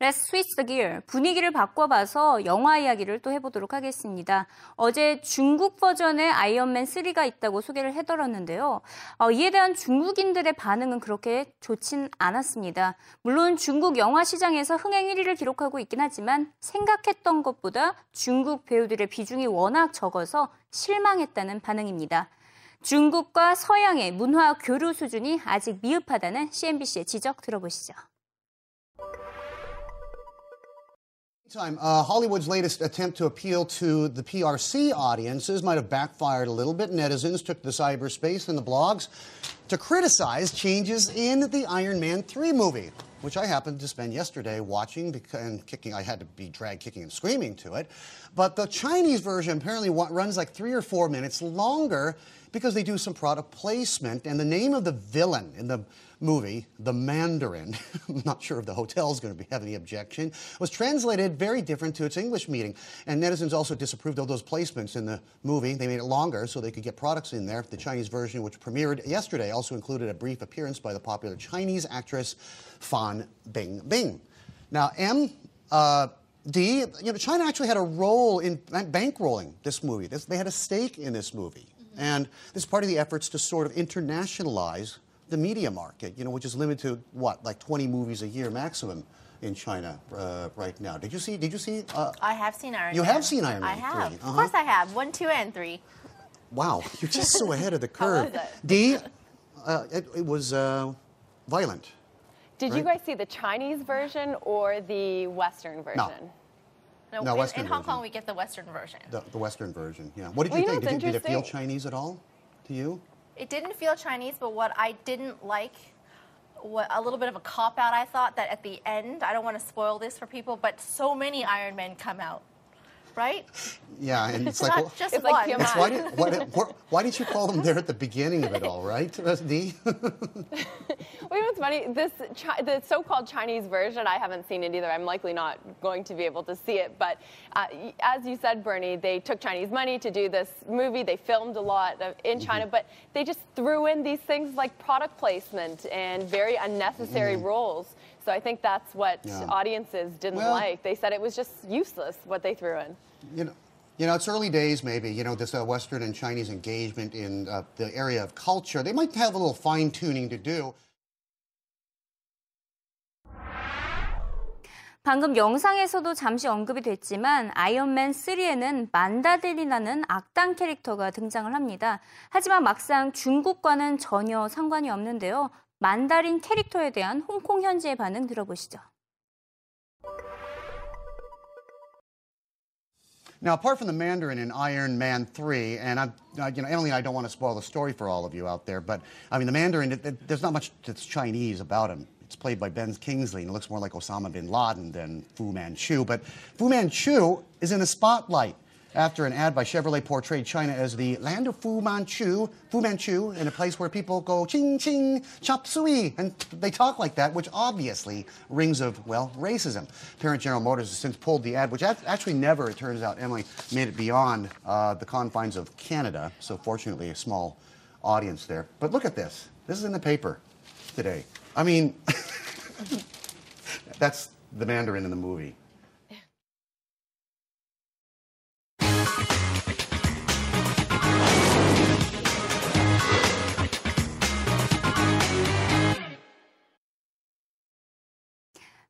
Let's switch the gear. 분위기를 바꿔봐서 영화 이야기를 또 해보도록 하겠습니다. 어제 중국 버전의 아이언맨 3가 있다고 소개를 해드렸는데요. 어, 이에 대한 중국인들의 반응은 그렇게 좋진 않았습니다. 물론 중국 영화 시장에서 흥행 1위를 기록하고 있긴 하지만 생각했던 것보다 중국 배우들의 비중이 워낙 적어서 실망했다는 반응입니다. 중국과 서양의 문화 교류 수준이 아직 미흡하다는 CNBC의 지적 들어보시죠. Time, uh, Hollywood's latest attempt to appeal to the PRC audiences might have backfired a little bit. Netizens took to cyberspace and the blogs to criticize changes in the Iron Man 3 movie, which I happened to spend yesterday watching and kicking. I had to be dragged kicking and screaming to it. But the Chinese version apparently runs like three or four minutes longer because they do some product placement. And the name of the villain in the movie, The Mandarin, I'm not sure if the hotel is going to have any objection, was translated very different to its English meaning. And netizens also disapproved of those placements in the movie. They made it longer so they could get products in there. The Chinese version, which premiered yesterday, also included a brief appearance by the popular Chinese actress Fan Bingbing. Now, M. Uh, D, you know, China actually had a role in bankrolling this movie. This, they had a stake in this movie. And this is part of the efforts to sort of internationalize the media market, you know, which is limited to what, like 20 movies a year maximum in China uh, right now. Did you see? Did you see? Uh, I have seen Iron you Man. You have seen Iron Man. I have. 3. Uh-huh. Of course, I have. One, two, and three. Wow, you're just so ahead of the curve. How was it? D, uh, it, it, was uh, violent. Did right? you guys see the Chinese version or the Western version? No. No, no in, Western in Hong version. Kong, we get the Western version. The, the Western version, yeah. What did well, you you think? Know, did, it, did it feel. Chinese at all to you? It didn't feel Chinese, but what I didn't like, what, a little bit of a cop out, I thought that at the end, I don't want to spoil this for people, but so many Iron Men come out, right? Yeah, and it's Not like, well, just It's one. like why, did, why, did, why did you call them there at the beginning of it all, right, D? Well, you know what's funny? This chi- the so-called Chinese version, I haven't seen it either. I'm likely not going to be able to see it. But uh, as you said, Bernie, they took Chinese money to do this movie. They filmed a lot of, in China, Mm-hmm. but they just threw in these things like product placement and very unnecessary roles. So I think that's what Mm-hmm. Yeah. audiences didn't Well- like. They said it was just useless what they threw in. You know, you know, it's early days, maybe. You know, this uh, Western and Chinese engagement in uh, the area of culture. They might have a little fine tuning to do. 방금 영상에서도 잠시 언급이 됐지만 아이언맨 3에는 만다들이라는 악당 캐릭터가 등장을 합니다. 하지만 막상 중국과는 전혀 상관이 없는데요. 만다린 캐릭터에 대한 홍콩 현지의 반응 들어보시죠. Now, apart from the Mandarin in Iron Man 3, and I'm, uh, you know, Emily and I don't want to spoil the story for all of you out there, but I mean, the Mandarin, there's not much that's Chinese about him. It's played by Ben Kingsley, and it looks more like Osama bin Laden than Fu Manchu. But Fu Manchu is in the spotlight after an ad by Chevrolet portrayed China as the land of Fu Manchu, Fu Manchu, in a place where people go ching ching, chop suey, and they talk like that, which obviously rings of, well, racism. Parent General Motors has since pulled the ad, which actually never, it turns out, Emily, made it beyond uh, the confines of Canada. So fortunately, a small audience there. But look at this. This is in the paper today. I mean, that's the Mandarin in the movie.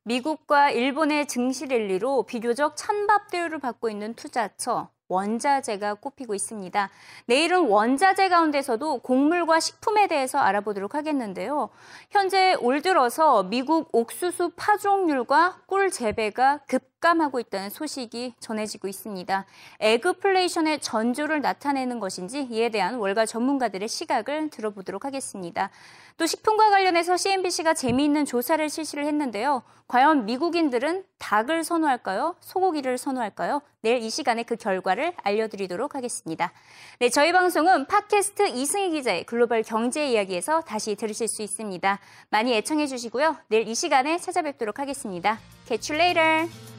미국과 일본의 증시 랠리로 비교적 찬밥 대우를 받고 있는 투자처 원자재가 꼽히고 있습니다. 내일은 원자재 가운데서도 곡물과 식품에 대해서 알아보도록 하겠는데요. 현재 올 들어서 미국 옥수수 파종률과 꿀 재배가 급 감하고 있다는 소식이 전해지고 있습니다. 에그플레이션의 전조를 나타내는 것인지 이에 대한 월가 전문가들의 시각을 들어보도록 하겠습니다. 또 식품과 관련해서 CNBC가 재미있는 조사를 실시를 했는데요. 과연 미국인들은 닭을 선호할까요? 소고기를 선호할까요? 내일 이 시간에 그 결과를 알려드리도록 하겠습니다. 네, 저희 방송은 팟캐스트 이승희 기자의 글로벌 경제 이야기에서 다시 들으실 수 있습니다. 많이 애청해 주시고요. 내일 이 시간에 찾아뵙도록 하겠습니다. Catch you later!